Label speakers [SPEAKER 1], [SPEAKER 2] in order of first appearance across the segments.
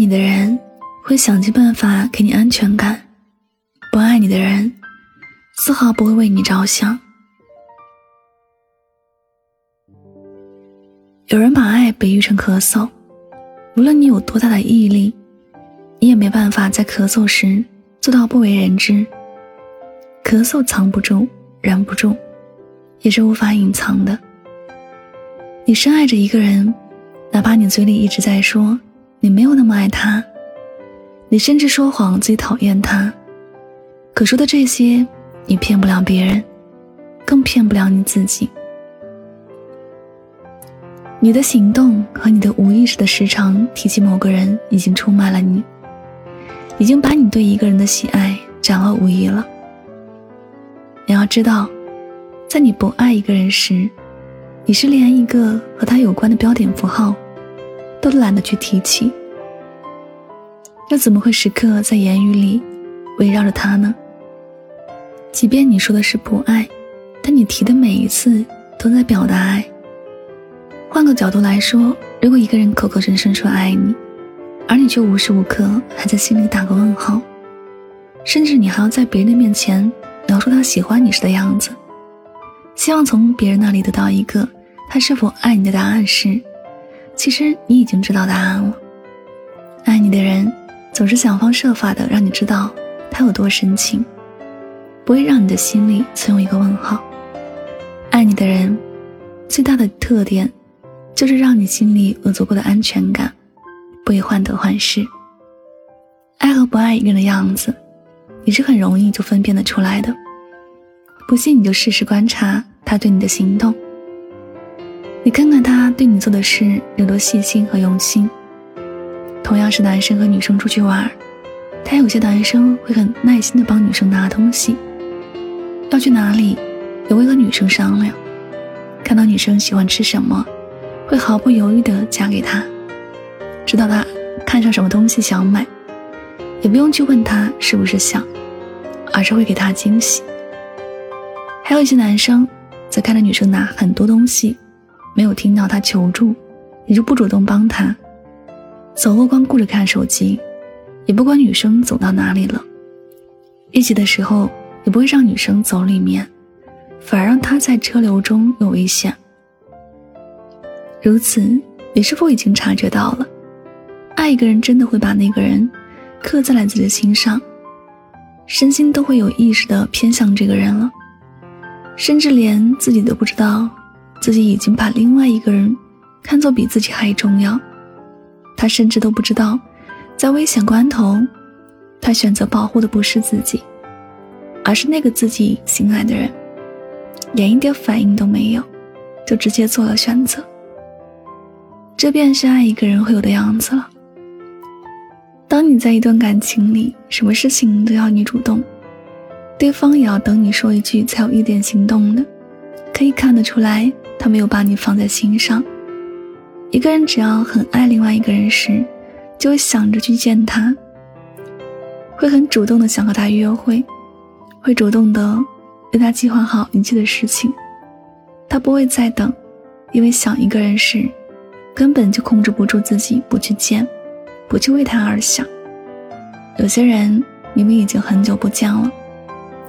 [SPEAKER 1] 你的人会想尽办法给你安全感，不爱你的人丝毫不会为你着想。有人把爱比喻成咳嗽，无论你有多大的毅力，你也没办法在咳嗽时做到不为人知。咳嗽藏不住，忍不住，也是无法隐藏的。你深爱着一个人，哪怕你嘴里一直在说你没有那么爱他，你甚至说谎自己讨厌他，可说的这些，你骗不了别人，更骗不了你自己。你的行动和你的无意识的时常提起某个人，已经出卖了你，已经把你对一个人的喜爱展露无遗了。你要知道，在你不爱一个人时，你是连一个和他有关的标点符号都懒得去提起，又怎么会时刻在言语里围绕着他呢？即便你说的是不爱，但你提的每一次都在表达爱。换个角度来说，如果一个人口口声声说爱你，而你却无时无刻还在心里打个问号，甚至你还要在别人的面前描述他喜欢你时的样子，希望从别人那里得到一个他是否爱你的答案时，其实你已经知道答案了。爱你的人总是想方设法的让你知道他有多深情，不会让你的心里存有一个问号。爱你的人最大的特点。就是让你心里有足够的安全感，不会患得患失。爱和不爱一个人的样子，你是很容易就分辨得出来的。不信你就试试观察他对你的行动，你看看他对你做的事有多细心和用心。同样是男生和女生出去玩，他有些男生会很耐心的帮女生拿东西，要去哪里也会和女生商量，看到女生喜欢吃什么。会毫不犹豫的嫁给他，知道他看上什么东西想买，也不用去问他是不是想，而是会给他惊喜。还有一些男生，则看着女生拿很多东西，没有听到他求助，也就不主动帮他，走后光顾着看手机，也不管女生走到哪里了。一起的时候也不会让女生走里面，反而让她在车流中有危险。如此，你是否已经察觉到了，爱一个人真的会把那个人刻在了自己的心上，身心都会有意识的偏向这个人了，甚至连自己都不知道，自己已经把另外一个人看作比自己还重要。他甚至都不知道，在危险关头，他选择保护的不是自己，而是那个自己心爱的人，连一点反应都没有，就直接做了选择。这便是爱一个人会有的样子了。当你在一段感情里，什么事情都要你主动，对方也要等你说一句才有一点行动的，可以看得出来，他没有把你放在心上。一个人只要很爱另外一个人时，就会想着去见他，会很主动的想和他约会，会主动的为他计划好一切的事情。他不会再等，因为想一个人时。根本就控制不住自己，不去见，不去为他而想。有些人明明已经很久不见了，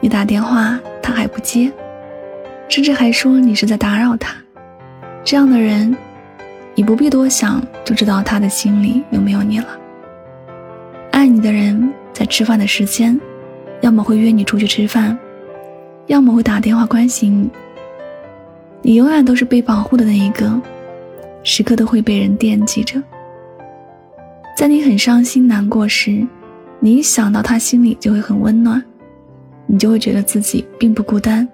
[SPEAKER 1] 你打电话他还不接，甚至还说你是在打扰他。这样的人，你不必多想就知道他的心里有没有你了。爱你的人在吃饭的时间，要么会约你出去吃饭，要么会打电话关心你。你永远都是被保护的那一个。时刻都会被人惦记着，在你很伤心难过时，你一想到他，心里就会很温暖，你就会觉得自己并不孤单。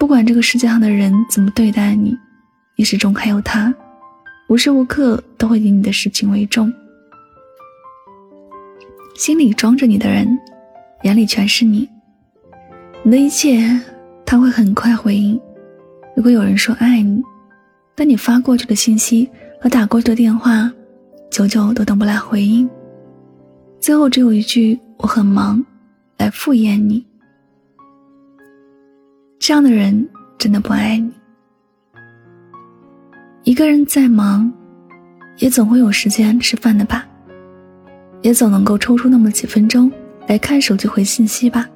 [SPEAKER 1] 不管这个世界上的人怎么对待你，你始终还有他，无时无刻都会以你的事情为重。心里装着你的人，眼里全是你，你的一切他会很快回应。如果有人说爱你，但你发过去的信息和打过去的电话，久久都等不来回应，最后只有一句“我很忙”来敷衍你。这样的人真的不爱你。一个人再忙，也总会有时间吃饭的吧？也总能够抽出那么几分钟来看手机回信息吧。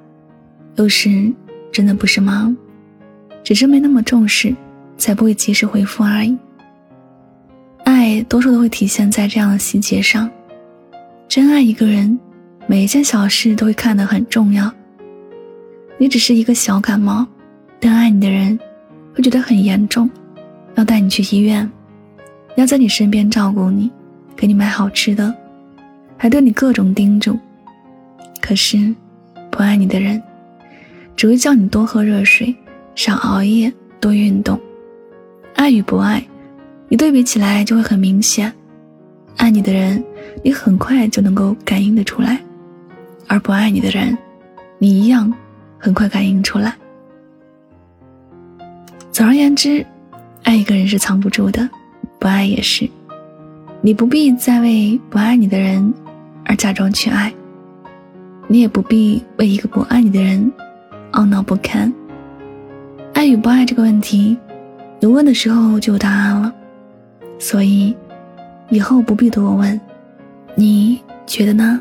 [SPEAKER 1] 有时真的不是忙，只是没那么重视，才不会及时回复而已。爱多数都会体现在这样的细节上。真爱一个人，每一件小事都会看得很重要。你只是一个小感冒，但爱你的人会觉得很严重，要带你去医院，要在你身边照顾你，给你买好吃的，还对你各种叮嘱。可是，不爱你的人。只会叫你多喝热水，少熬夜，多运动。爱与不爱，你对比起来就会很明显。爱你的人，你很快就能够感应得出来；而不爱你的人，你一样很快感应出来。总而言之，爱一个人是藏不住的，不爱也是。你不必再为不爱你的人而假装去爱，你也不必为一个不爱你的人。懊恼不堪。爱与不爱这个问题，你问的时候就有答案了，所以以后不必多问。你觉得呢？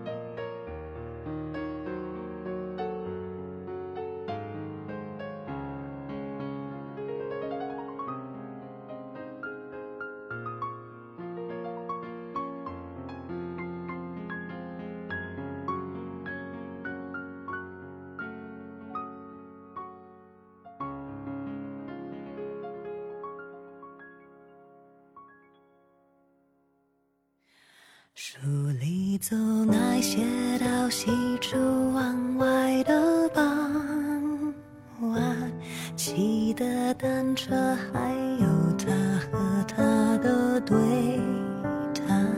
[SPEAKER 2] 里总爱写到西出望外的傍晚，骑的单车，还有他和她的对谈。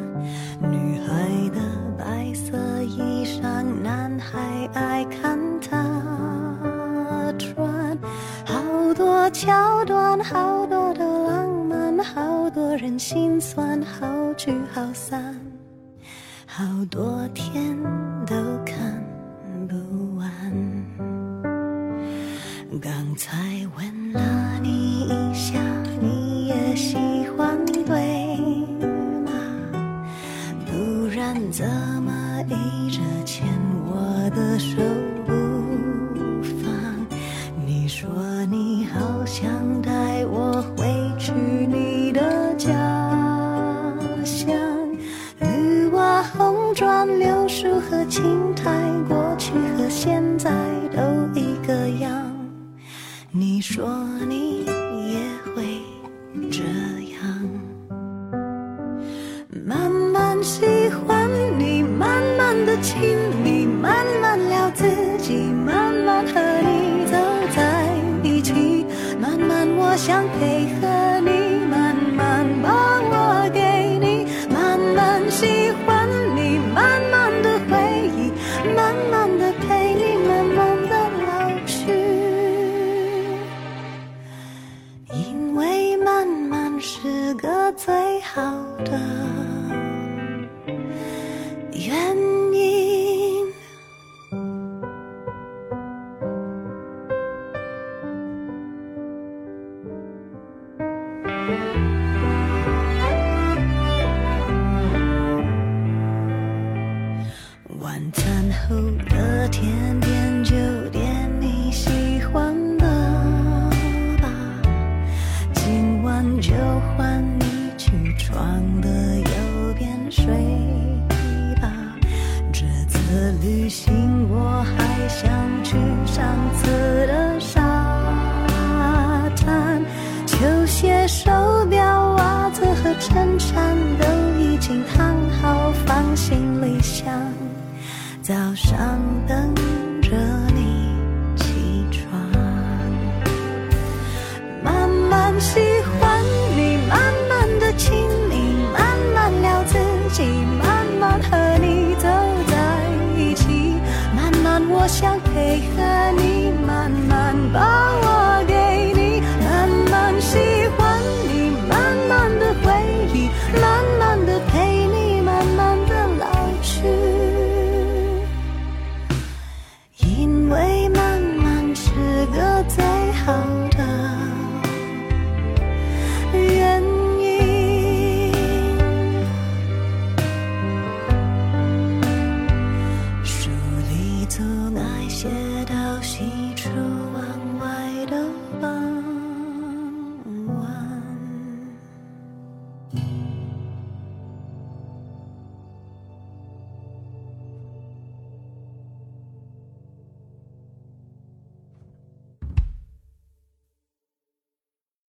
[SPEAKER 2] 女孩的白色衣裳，男孩爱看她穿。好多桥段，好多的浪漫，好多人心酸，好聚好散。好多天都看不完。刚才吻了你一下，你也喜树和青苔，过去和现在都一个样。你说你也会这样，慢慢喜欢你，慢慢的亲密，慢慢聊自己，慢慢和你走在一起，慢慢我想配合你，个最好的。我还想去上次的沙滩。球鞋、手表、袜子和衬衫都已经烫好，放行李箱。早上等着你起床。慢慢喜欢想配合你，慢慢把我 share.